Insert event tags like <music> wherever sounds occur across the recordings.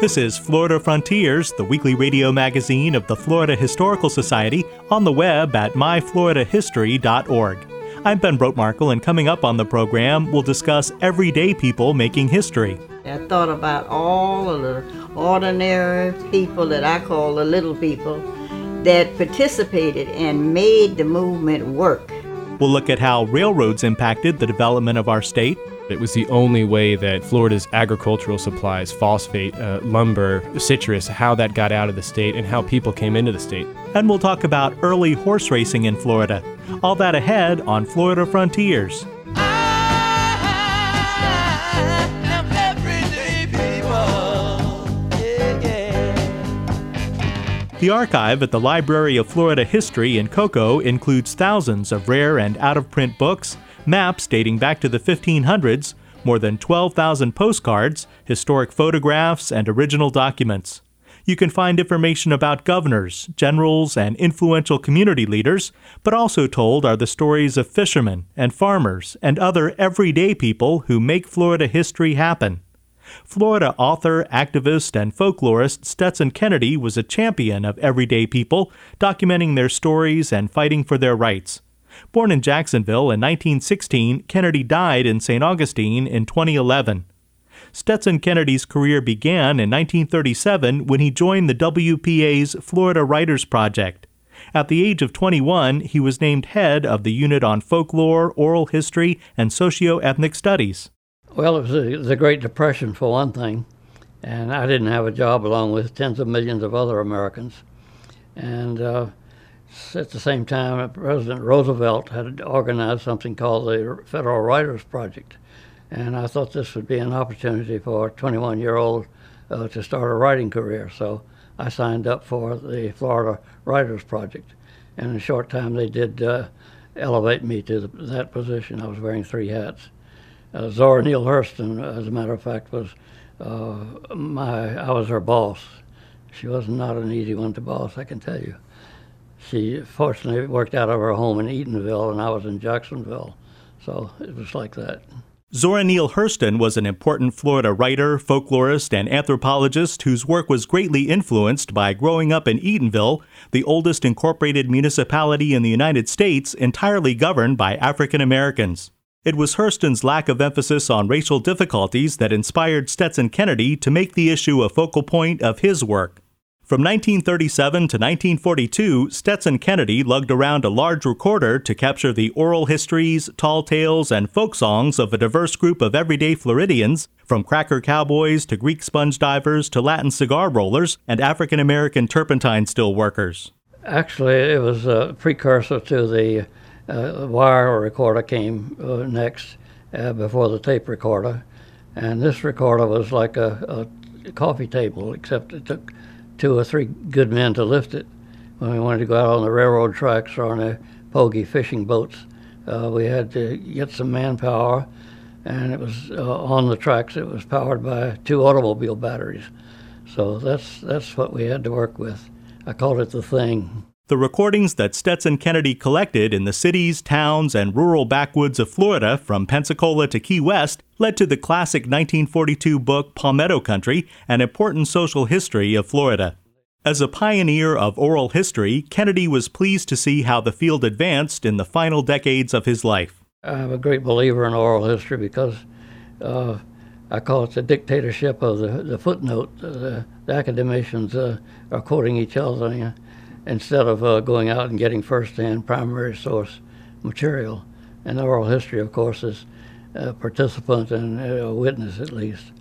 This is Florida Frontiers, the weekly radio magazine of the Florida Historical Society, on the web at myfloridahistory.org. I'm Ben Brotemarkle, and coming up on the program, we'll discuss everyday people making history. I thought about all of the ordinary people that I call the little people that participated and made the movement work. We'll look at how railroads impacted the development of our state. It was the only way that Florida's agricultural supplies, phosphate, uh, lumber, citrus, how that got out of the state and how people came into the state. And we'll talk about early horse racing in Florida. All that ahead on Florida Frontiers. The archive at the Library of Florida History in Cocoa includes thousands of rare and out of print books, maps dating back to the 1500s, more than 12,000 postcards, historic photographs, and original documents. You can find information about governors, generals, and influential community leaders, but also told are the stories of fishermen and farmers and other everyday people who make Florida history happen. Florida author, activist, and folklorist Stetson Kennedy was a champion of everyday people, documenting their stories and fighting for their rights. Born in Jacksonville in 1916, Kennedy died in St. Augustine in 2011. Stetson Kennedy's career began in 1937 when he joined the WPA's Florida Writers Project. At the age of 21, he was named head of the Unit on Folklore, Oral History, and Socio-Ethnic Studies. Well, it was the, Great Depression, for one thing, and I didn't have a job along with tens of millions of other Americans. And uh, at the same time, President Roosevelt had organized something called the Federal Writers Project. And I thought this would be an opportunity for a 21 year old uh, to start a writing career. So I signed up for the Florida Writers Project. And in a short time, they did uh, elevate me to the, that position. I was wearing three hats. Uh, Zora Neale Hurston, as a matter of fact, was uh, my. I was her boss. She was not an easy one to boss, I can tell you. She fortunately worked out of her home in Eatonville, and I was in Jacksonville, so it was like that. Zora Neale Hurston was an important Florida writer, folklorist, and anthropologist whose work was greatly influenced by growing up in Eatonville, the oldest incorporated municipality in the United States entirely governed by African Americans. It was Hurston's lack of emphasis on racial difficulties that inspired Stetson Kennedy to make the issue a focal point of his work. From 1937 to 1942, Stetson Kennedy lugged around a large recorder to capture the oral histories, tall tales, and folk songs of a diverse group of everyday Floridians, from cracker cowboys to Greek sponge divers to Latin cigar rollers and African American turpentine still workers. Actually, it was a precursor to the uh, wire recorder came uh, next uh, before the tape recorder, and this recorder was like a, a, coffee table, except it took two or three good men to lift it. When we wanted to go out on the railroad tracks or on the pogie fishing boats, uh, we had to get some manpower, and it was uh, on the tracks. It was powered by two automobile batteries, so that's that's what we had to work with. I called it the thing. The recordings that Stetson Kennedy collected in the cities, towns, and rural backwoods of Florida from Pensacola to Key West led to the classic 1942 book Palmetto Country, an important social history of Florida. As a pioneer of oral history, Kennedy was pleased to see how the field advanced in the final decades of his life. I'm a great believer in oral history because uh, I call it the dictatorship of the, the footnote. Uh, the academicians uh, are quoting each other instead of uh, going out and getting first-hand primary source material. And oral history, of course, is a participant and a witness at least.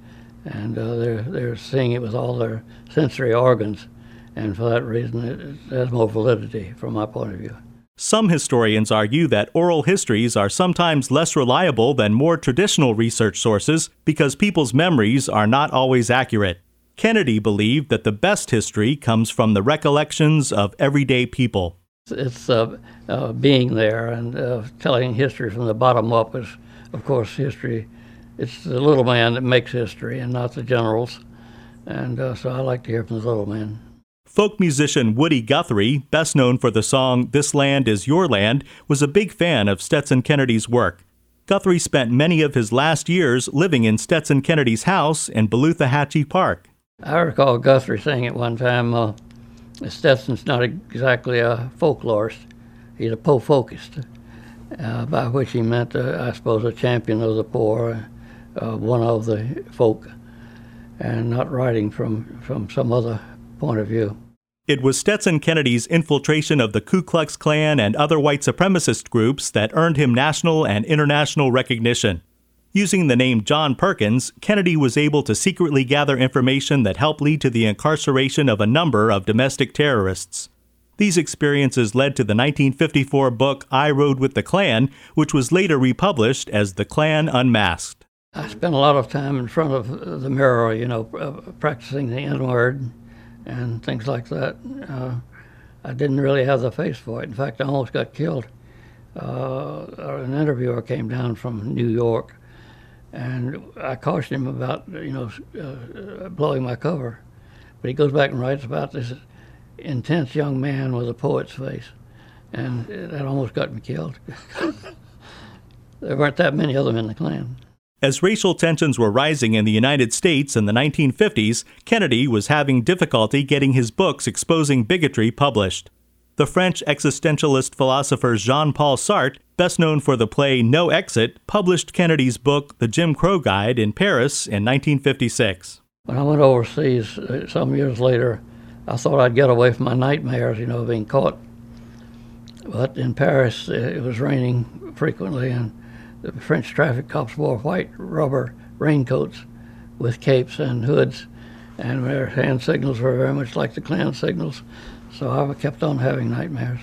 And uh, they're, they're seeing it with all their sensory organs. And for that reason, it, it has more validity from my point of view. Some historians argue that oral histories are sometimes less reliable than more traditional research sources because people's memories are not always accurate. Kennedy believed that the best history comes from the recollections of everyday people. It's uh, uh, being there and uh, telling history from the bottom up is, of course, history. It's the little man that makes history and not the generals. And uh, so I like to hear from the little man. Folk musician Woody Guthrie, best known for the song This Land Is Your Land, was a big fan of Stetson Kennedy's work. Guthrie spent many of his last years living in Stetson Kennedy's house in Beluthahatchee Park. I recall Guthrie saying at one time, uh, Stetson's not exactly a folklorist, he's a po-folkist, uh, by which he meant, uh, I suppose, a champion of the poor, uh, one of the folk, and not writing from, from some other point of view. It was Stetson Kennedy's infiltration of the Ku Klux Klan and other white supremacist groups that earned him national and international recognition. Using the name John Perkins, Kennedy was able to secretly gather information that helped lead to the incarceration of a number of domestic terrorists. These experiences led to the 1954 book I Rode with the Klan, which was later republished as The Klan Unmasked. I spent a lot of time in front of the mirror, you know, practicing the N word and things like that. Uh, I didn't really have the face for it. In fact, I almost got killed. Uh, an interviewer came down from New York, and I cautioned him about you know uh, blowing my cover, but he goes back and writes about this intense young man with a poet's face, and that almost got me killed. <laughs> there weren't that many of them in the Klan. As racial tensions were rising in the United States in the 1950s, Kennedy was having difficulty getting his books exposing bigotry published. The French existentialist philosopher Jean Paul Sartre, best known for the play No Exit, published Kennedy's book The Jim Crow Guide in Paris in 1956. When I went overseas uh, some years later, I thought I'd get away from my nightmares, you know, being caught. But in Paris, it was raining frequently, and the French traffic cops wore white rubber raincoats with capes and hoods, and their hand signals were very much like the Klan signals. So I kept on having nightmares.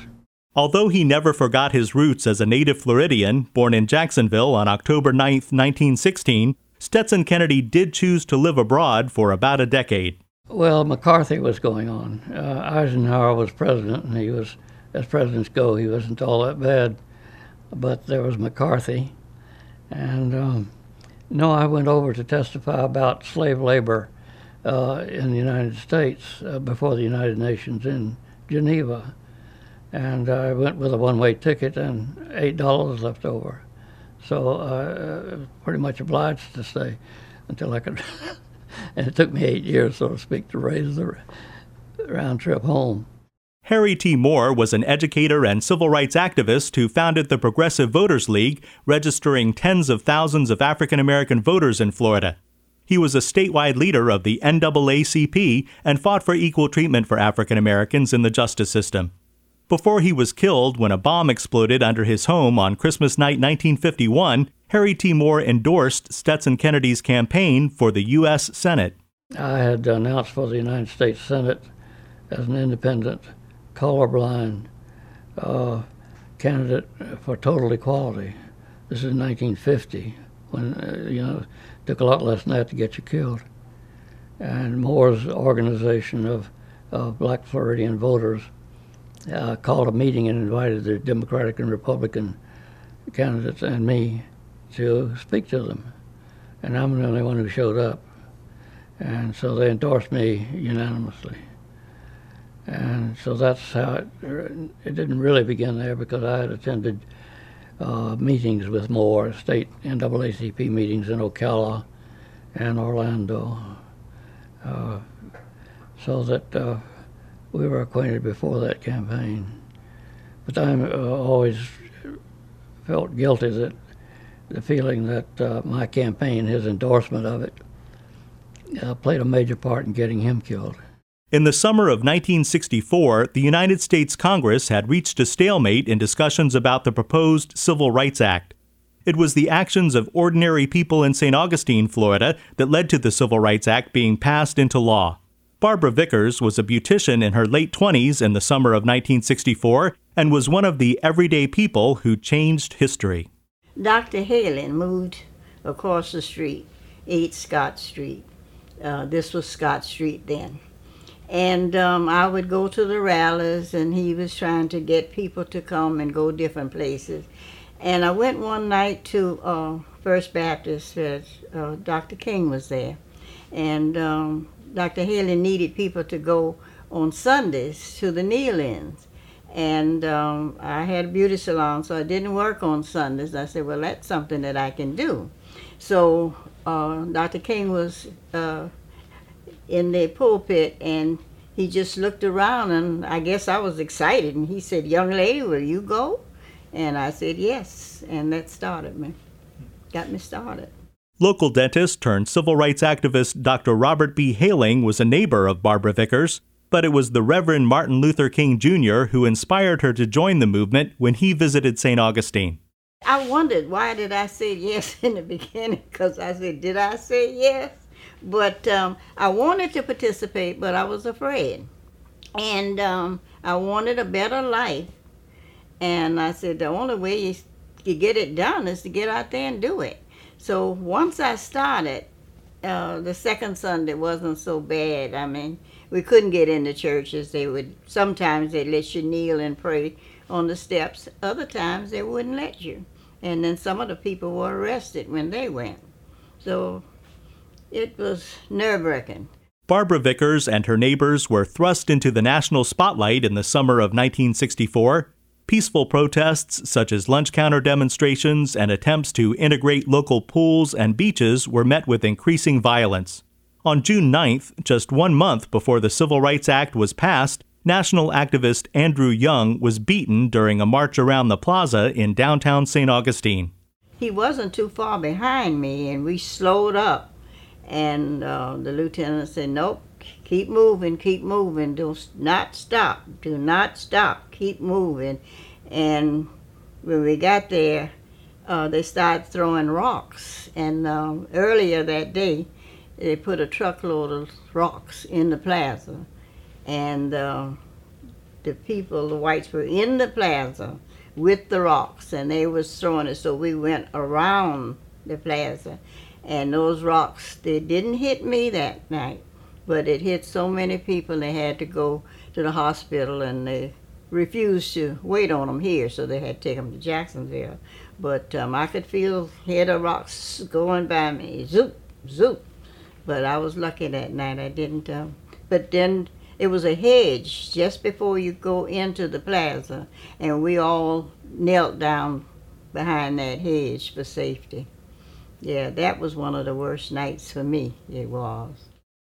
Although he never forgot his roots as a native Floridian born in Jacksonville on October 9, 1916, Stetson Kennedy did choose to live abroad for about a decade. Well, McCarthy was going on. Uh, Eisenhower was president, and he was, as presidents go, he wasn't all that bad. But there was McCarthy, and um, no, I went over to testify about slave labor uh, in the United States uh, before the United Nations in Geneva. And I went with a one way ticket and $8 left over. So uh, I was pretty much obliged to stay until I could. <laughs> and it took me eight years, so to speak, to raise the round trip home. Harry T. Moore was an educator and civil rights activist who founded the Progressive Voters League, registering tens of thousands of African American voters in Florida. He was a statewide leader of the NAACP and fought for equal treatment for African Americans in the justice system. Before he was killed when a bomb exploded under his home on Christmas night 1951, Harry T. Moore endorsed Stetson Kennedy's campaign for the U.S. Senate. I had announced for the United States Senate as an independent colorblind uh, candidate for total equality. This is 1950, when uh, you know took a lot less than that to get you killed. And Moore's organization of, of Black Floridian voters uh, called a meeting and invited the Democratic and Republican candidates and me to speak to them. And I'm the only one who showed up. And so they endorsed me unanimously. And so that's how it, it didn't really begin there because I had attended uh, meetings with Moore, state NAACP meetings in Ocala and Orlando, uh, so that uh, we were acquainted before that campaign. But I uh, always felt guilty that the feeling that uh, my campaign, his endorsement of it, uh, played a major part in getting him killed. In the summer of 1964, the United States Congress had reached a stalemate in discussions about the proposed Civil Rights Act. It was the actions of ordinary people in St. Augustine, Florida, that led to the Civil Rights Act being passed into law. Barbara Vickers was a beautician in her late 20s in the summer of 1964 and was one of the everyday people who changed history. Dr. Hayling moved across the street, 8 Scott Street. Uh, this was Scott Street then. And um, I would go to the rallies, and he was trying to get people to come and go different places. And I went one night to uh, First Baptist, uh, Dr. King was there. And um, Dr. Hayling needed people to go on Sundays to the kneel-ins. And um, I had a beauty salon, so I didn't work on Sundays. I said, well, that's something that I can do. So uh, Dr. King was uh, in the pulpit, and he just looked around, and I guess I was excited. And he said, young lady, will you go? And I said, yes. And that started me, got me started. Local dentist turned civil rights activist Dr. Robert B. Hayling was a neighbor of Barbara Vickers, but it was the Reverend Martin Luther King Jr. who inspired her to join the movement when he visited St. Augustine. I wondered why did I say yes <laughs> in the beginning because I said, did I say yes? But um, I wanted to participate, but I was afraid. And um, I wanted a better life. And I said, the only way you, you get it done is to get out there and do it. So once I started, uh, the second Sunday wasn't so bad. I mean, we couldn't get into churches. They would sometimes they let you kneel and pray on the steps. Other times they wouldn't let you. And then some of the people were arrested when they went. So it was nerve wracking. Barbara Vickers and her neighbors were thrust into the national spotlight in the summer of 1964 Peaceful protests, such as lunch counter demonstrations and attempts to integrate local pools and beaches, were met with increasing violence. On June 9th, just one month before the Civil Rights Act was passed, national activist Andrew Young was beaten during a march around the plaza in downtown St. Augustine. He wasn't too far behind me, and we slowed up. And uh, the lieutenant said, Nope, keep moving, keep moving, do not stop, do not stop, keep moving. And when we got there, uh, they started throwing rocks. And um, earlier that day, they put a truckload of rocks in the plaza. And uh, the people, the whites, were in the plaza with the rocks, and they was throwing it. So we went around the plaza, and those rocks, they didn't hit me that night but it hit so many people they had to go to the hospital and they refused to wait on them here, so they had to take them to Jacksonville. But um, I could feel head of rocks going by me, zoop, zoop. But I was lucky that night. I didn't. Um, but then it was a hedge just before you go into the plaza, and we all knelt down behind that hedge for safety. Yeah, that was one of the worst nights for me. It was.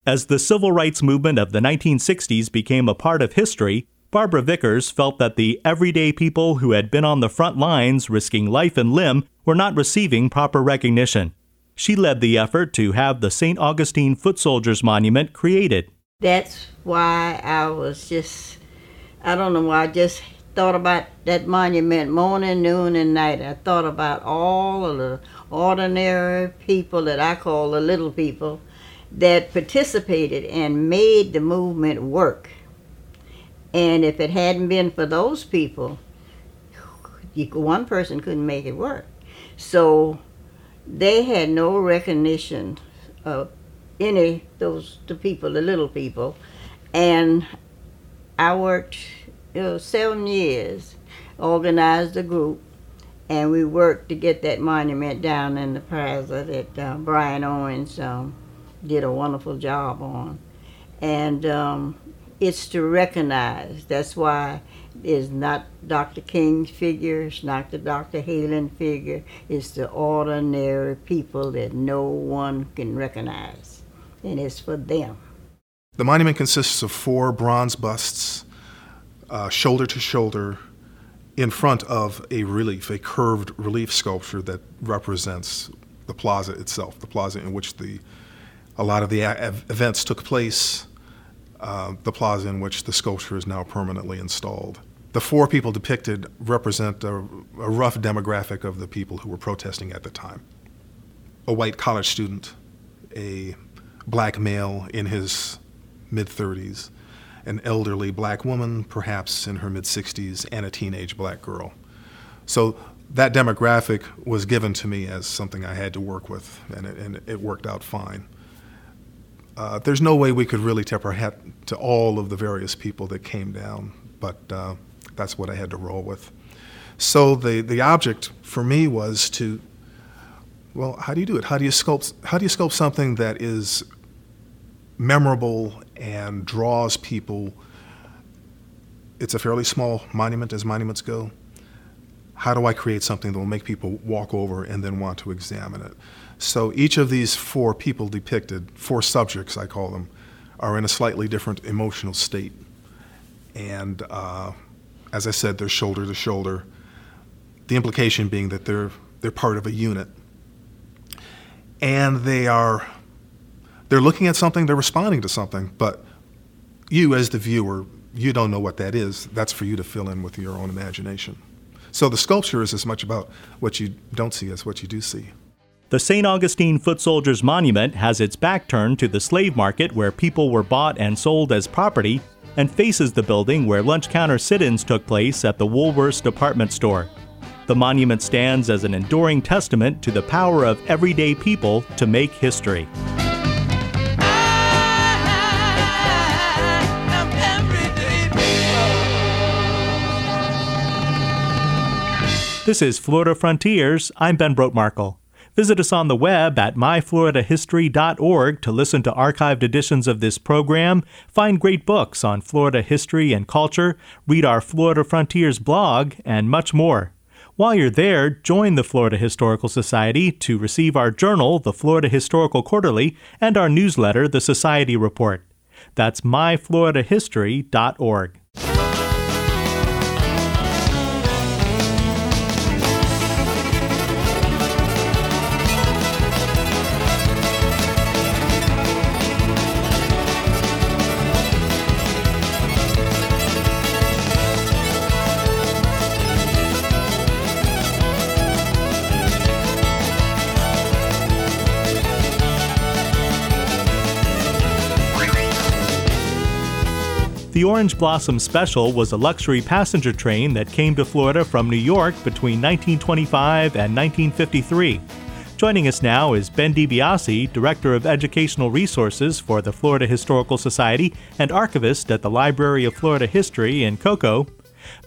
As the civil rights movement of the 1960s became a part of history, Barbara Vickers felt that the everyday people who had been on the front lines risking life and limb were not receiving proper recognition. She led the effort to have the St. Augustine Foot Soldiers Monument created. That's why I was just, I don't know why, I just thought about that monument morning, noon, and night. I thought about all of the ordinary people that I call the little people that participated and made the movement work. And if it hadn't been for those people, one person couldn't make it work. So they had no recognition of any those the people, the little people, and I worked you know, seven years, organized a group, and we worked to get that monument down in the plaza that uh, Brian Owens um, did a wonderful job on. And um, it's to recognize. That's why it's not Dr. King's figure, it's not the Dr. Hayling figure, it's the ordinary people that no one can recognize. And it's for them. The monument consists of four bronze busts, uh, shoulder to shoulder, in front of a relief, a curved relief sculpture that represents the plaza itself, the plaza in which the a lot of the events took place, uh, the plaza in which the sculpture is now permanently installed. The four people depicted represent a, a rough demographic of the people who were protesting at the time a white college student, a black male in his mid 30s, an elderly black woman, perhaps in her mid 60s, and a teenage black girl. So that demographic was given to me as something I had to work with, and it, and it worked out fine. Uh, there's no way we could really tip our hat to all of the various people that came down, but uh, that's what I had to roll with. So the, the object for me was to, well, how do you do it? How do you sculpt, how do you sculpt something that is memorable and draws people? It's a fairly small monument as monuments go how do I create something that will make people walk over and then want to examine it? So each of these four people depicted, four subjects I call them, are in a slightly different emotional state. And uh, as I said, they're shoulder to shoulder. The implication being that they're they're part of a unit, and they are they're looking at something, they're responding to something, but you as the viewer, you don't know what that is. That's for you to fill in with your own imagination. So the sculpture is as much about what you don't see as what you do see. The St. Augustine Foot Soldiers Monument has its back turned to the slave market where people were bought and sold as property and faces the building where lunch counter sit ins took place at the Woolworths department store. The monument stands as an enduring testament to the power of everyday people to make history. This is Florida Frontiers. I'm Ben Brotemarkle. Visit us on the web at myfloridahistory.org to listen to archived editions of this program, find great books on Florida history and culture, read our Florida Frontiers blog, and much more. While you're there, join the Florida Historical Society to receive our journal, the Florida Historical Quarterly, and our newsletter, the Society Report. That's myfloridahistory.org. The Orange Blossom Special was a luxury passenger train that came to Florida from New York between 1925 and 1953. Joining us now is Ben DiBiase, Director of Educational Resources for the Florida Historical Society and archivist at the Library of Florida History in Cocoa.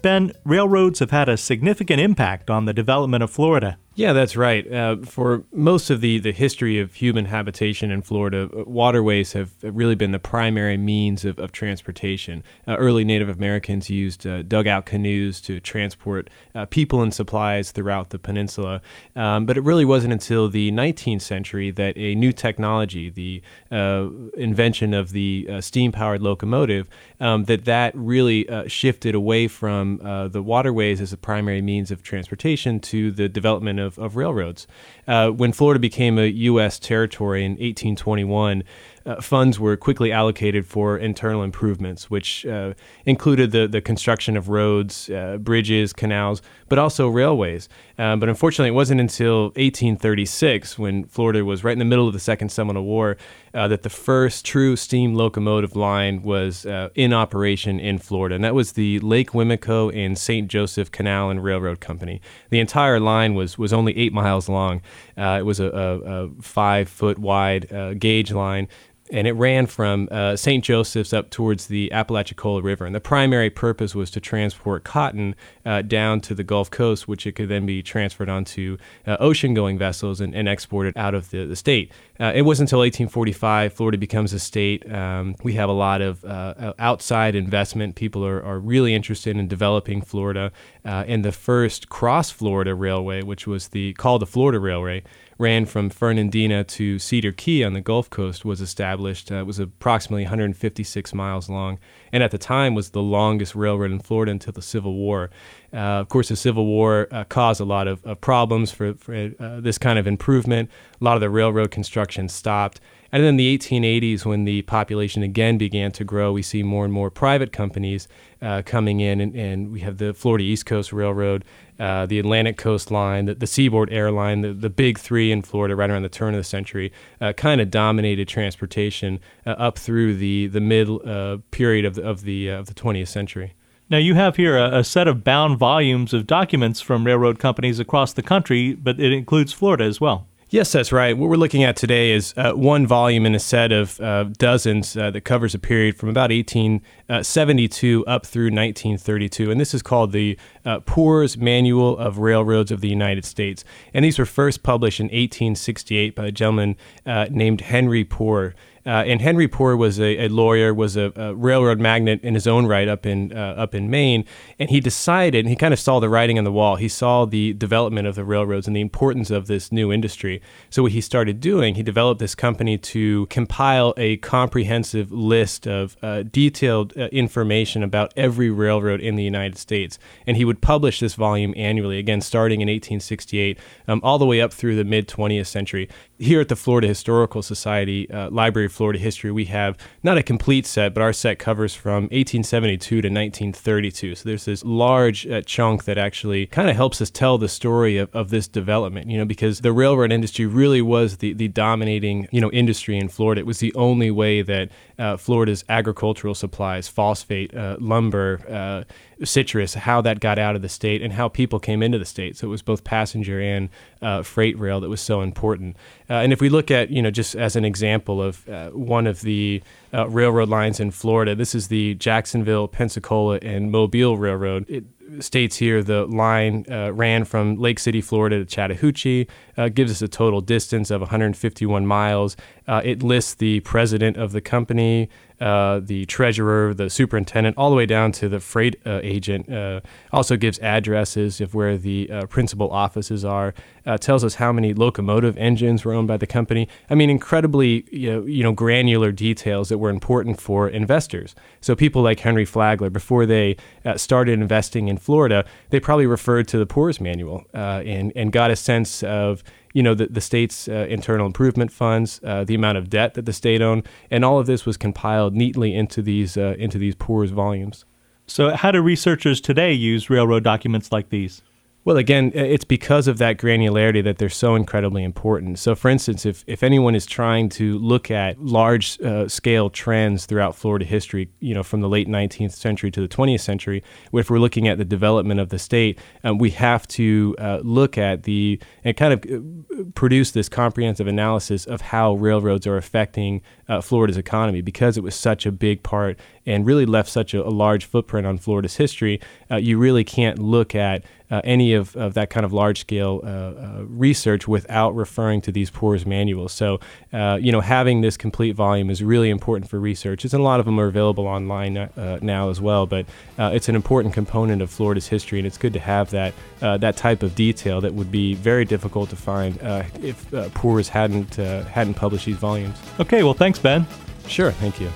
Ben, railroads have had a significant impact on the development of Florida. Yeah, that's right. Uh, for most of the, the history of human habitation in Florida, uh, waterways have really been the primary means of, of transportation. Uh, early Native Americans used uh, dugout canoes to transport uh, people and supplies throughout the peninsula. Um, but it really wasn't until the 19th century that a new technology, the uh, invention of the steam powered locomotive, um, that that really shifted away from the waterways as a primary means of transportation to the development of, of railroads. Uh, when Florida became a U.S. territory in 1821, uh, funds were quickly allocated for internal improvements, which uh, included the, the construction of roads, uh, bridges, canals, but also railways. Uh, but unfortunately, it wasn't until 1836, when Florida was right in the middle of the Second Seminole War, uh, that the first true steam locomotive line was uh, in operation in Florida. And that was the Lake Wimico and St. Joseph Canal and Railroad Company. The entire line was, was only eight miles long. it was a, a, a five foot wide gauge line and it ran from uh, St. Joseph's up towards the Apalachicola River. And the primary purpose was to transport cotton uh, down to the Gulf Coast, which it could then be transferred onto uh, ocean going vessels and, and, exported out of the, the state. Uh, it wasn't until 1845 Florida becomes a state. Um, we have a lot of uh, outside investment. People are, are really interested in developing Florida. Uh, and the first cross Florida railway, which was the called the Florida Railway, ran from Fernandina to Cedar Key on the Gulf Coast was established. Uh, it was approximately 156 miles long, and at the time was the longest railroad in Florida until the Civil War. Uh, of course, the Civil War uh, caused a lot of, of problems for, for uh, this kind of improvement. A lot of the railroad construction stopped. And then the 1880s, when the population again began to grow, we see more and more private companies uh, coming in, and, and, we have the Florida East Coast Railroad, uh, the Atlantic Coast Line, the, the Seaboard Airline, the, the big three in Florida right around the turn of the century, uh, kind of dominated transportation uh, up through the the mid uh, period of the, of the of the 20th century. Now, you have here a, a, set of bound volumes of documents from railroad companies across the country, but it includes Florida as well. Yes, that's right. What we're looking at today is uh, one volume in a set of uh, dozens uh, that covers a period from about 1872 up through 1932. And this is called the uh, Poor's Manual of Railroads of the United States. And these were first published in 1868 by a gentleman uh, named Henry Poor. Uh, and Henry Poor was a, a lawyer, was a, a, railroad magnate in his own right up in uh, up in Maine, and he decided, and he kind of saw the writing on the wall. He saw the development of the railroads and the importance of this new industry. So what he started doing, he developed this company to compile a comprehensive list of uh, detailed uh, information about every railroad in the United States, and he would publish this volume annually. Again, starting in 1868, um, all the way up through the mid 20th century. Here at the Florida Historical Society uh, Library Florida history, we have not a complete set, but our set covers from 1872 to 1932. So there's this large uh, chunk that actually kind of helps us tell the story of, of this development, you know, because the railroad industry really was the, the dominating, you know, industry in Florida. It was the only way that uh, Florida's agricultural supplies, phosphate, uh, lumber, uh, citrus, how that got out of the state and how people came into the state. So it was both passenger and uh, freight rail that was so important. Uh, and if we look at, you know, just as an example of uh, one of the uh, railroad lines in Florida, this is the Jacksonville, Pensacola, and Mobile Railroad. It states here the line uh, ran from Lake City, Florida to Chattahoochee, uh, gives us a total distance of 151 miles. it lists the president of the company, uh, the treasurer, the superintendent, all the way down to the freight uh, agent. Uh, also gives addresses of where the uh, principal offices are. Uh, tells us how many locomotive engines were owned by the company. I mean, incredibly you know, you know granular details that were important for investors. So people like Henry Flagler, before they started investing in Florida, they probably referred to the Poor's Manual and and got a sense of you know, the, the state's uh, internal improvement funds, uh, the amount of debt that the state owned, and all of this was compiled neatly into these uh, into these Poor's volumes. So, how do researchers today use railroad documents like these? Well, again, it's because of that granularity that they're so incredibly important. So, for instance, if, if anyone is trying to look at large uh, scale trends throughout Florida history, you know, from the late 19th century to the 20th century, if we're looking at the development of the state, um, we have to uh, look at the and kind of uh, produce this comprehensive analysis of how railroads are affecting uh, Florida's economy because it was such a big part and really left such a, a large footprint on Florida's history. Uh, you really can't look at uh, any of, of that kind of large scale uh, uh, research without referring to these Poor's manuals. So, uh, you know, having this complete volume is really important for researchers, and a lot of them are available online uh, now as well. But it's an important component of Florida's history, and it's good to have that that type of detail that would be very difficult to find if Poor's hadn't hadn't published these volumes. Okay, well, thanks, Ben. Sure, thank you.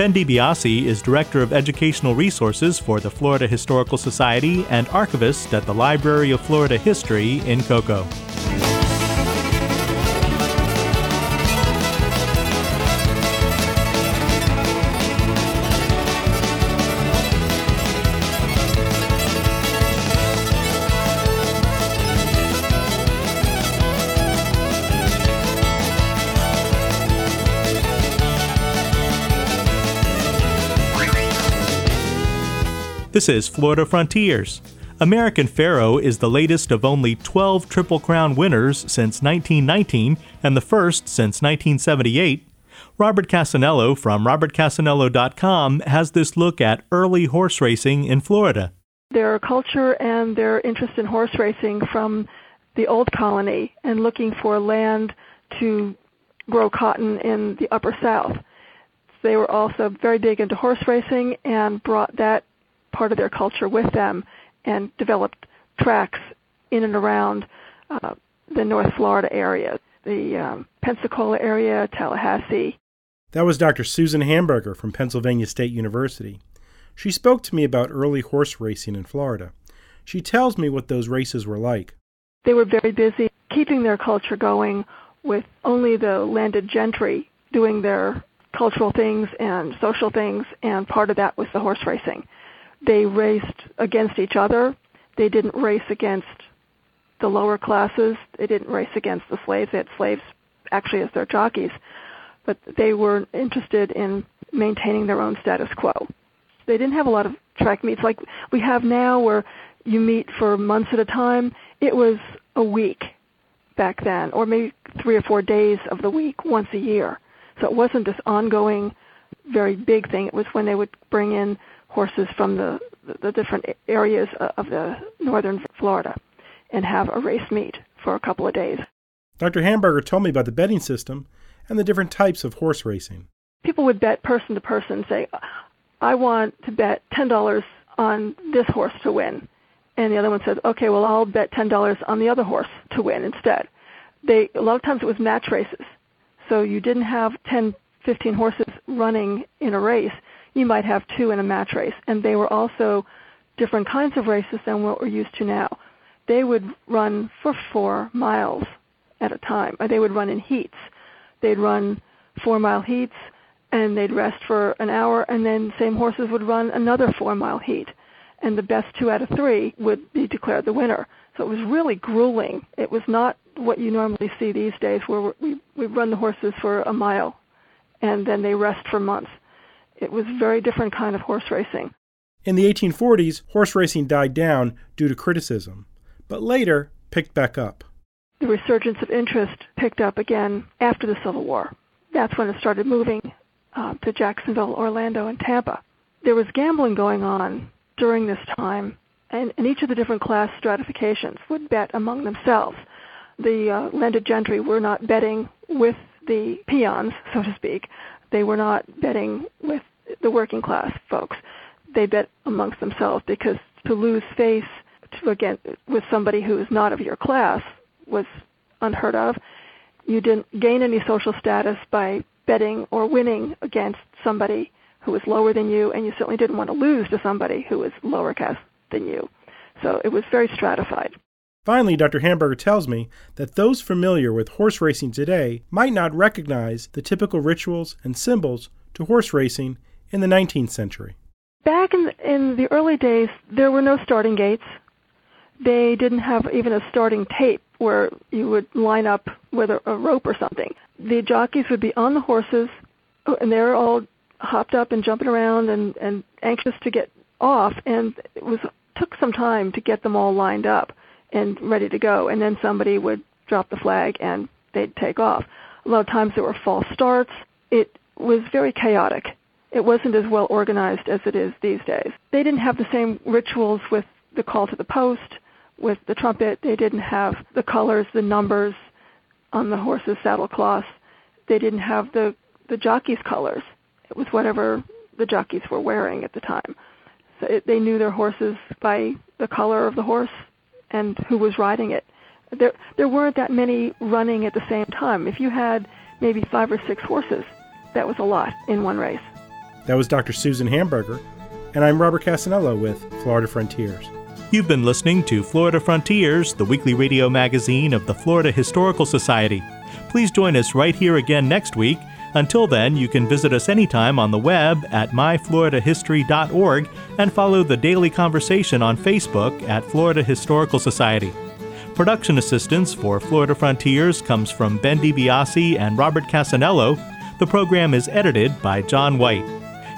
Ben DiBiase is Director of Educational Resources for the Florida Historical Society and Archivist at the Library of Florida History in Cocoa. This is Florida Frontiers. American Pharoah is the latest of only 12 Triple Crown winners since 1919 and the first since 1978. Robert Cassanello from robertcassanello.com has this look at early horse racing in Florida. Their culture and their interest in horse racing from the old colony and looking for land to grow cotton in the upper south. They were also very big into horse racing and brought that part of their culture with them and developed tracks in and around uh, the North Florida area, the um, Pensacola area, Tallahassee. That was Dr. Susan Hamburger from Pennsylvania State University. She spoke to me about early horse racing in Florida. She tells me what those races were like. They were very busy keeping their culture going with only the landed gentry doing their cultural things and social things, and part of that was the horse racing. They raced against each other. They didn't race against the lower classes. They didn't race against the slaves. They had slaves actually as their jockeys, but they were interested in maintaining their own status quo. They didn't have a lot of track meets like we have now where you meet for months at a time. It was a week back then, or maybe three or four days of the week once a year. So it wasn't this ongoing, very big thing. It was when they would bring in horses from the, the different areas of the northern Florida and have a race meet for a couple of days. Dr. Hamburger told me about the betting system and the different types of horse racing. People would bet person to person, say, I want to bet $10 on this horse to win. And the other one said, okay, well, I'll bet $10 on the other horse to win instead. They, a lot of times it was match races. So you didn't have 10, 15 horses running in a race. You might have two in a match race. And they were also different kinds of races than what we're used to now. They would run for four miles at a time. They would run in heats. They'd run four mile heats and they'd rest for an hour and then same horses would run another four mile heat. And the best two out of three would be declared the winner. So it was really grueling. It was not what you normally see these days, where we we run the horses for a mile, and then they rest for months. It was very different kind of horse racing. In the 1840s, horse racing died down due to criticism, but later picked back up. The resurgence of interest picked up again after the Civil War. That's when it started moving uh, to Jacksonville, Orlando, and Tampa. There was gambling going on during this time, and, and each of the different class stratifications would bet among themselves. The uh, landed gentry were not betting with the peons, so to speak. They were not betting with the working class folks. They bet amongst themselves because to lose face to again with somebody who is not of your class was unheard of. You didn't gain any social status by betting or winning against somebody who was lower than you, and you certainly didn't want to lose to somebody who was lower caste than you. So it was very stratified. Finally, Dr. Hamburger tells me that those familiar with horse racing today might not recognize the typical rituals and symbols to horse racing in the 19th century. Back in in the early days, there were no starting gates. They didn't have even a starting tape where you would line up with a, a rope or something. The jockeys would be on the horses, oh, and they're all hopped up and jumping around and, and anxious to get off. And it was took some time to get them all lined up and ready to go. And then somebody would drop the flag and they'd take off. A lot of times there were false starts. It was very chaotic. It wasn't as well organized as it is these days. They didn't have the same rituals with the call to the post, with the trumpet. They didn't have the colors, the numbers on the horse's saddle cloths. They didn't have the, the jockey's colors. It was whatever the jockeys were wearing at the time. So it, they knew their horses by the color of the horse and who was riding it. There, there weren't that many running at the same time. If you had maybe five or six horses, that was a lot in one race. That was Dr. Susan Hamburger, and I'm Robert Cassanello with Florida Frontiers. You've been listening to Florida Frontiers, the weekly radio magazine of the Florida Historical Society. Please join us right here again next week. Until then, you can visit us anytime on the web at myfloridahistory.org and follow the daily conversation on Facebook at Florida Historical Society. Production assistance for Florida Frontiers comes from Ben DiBiase and Robert Cassanello. The program is edited by John White.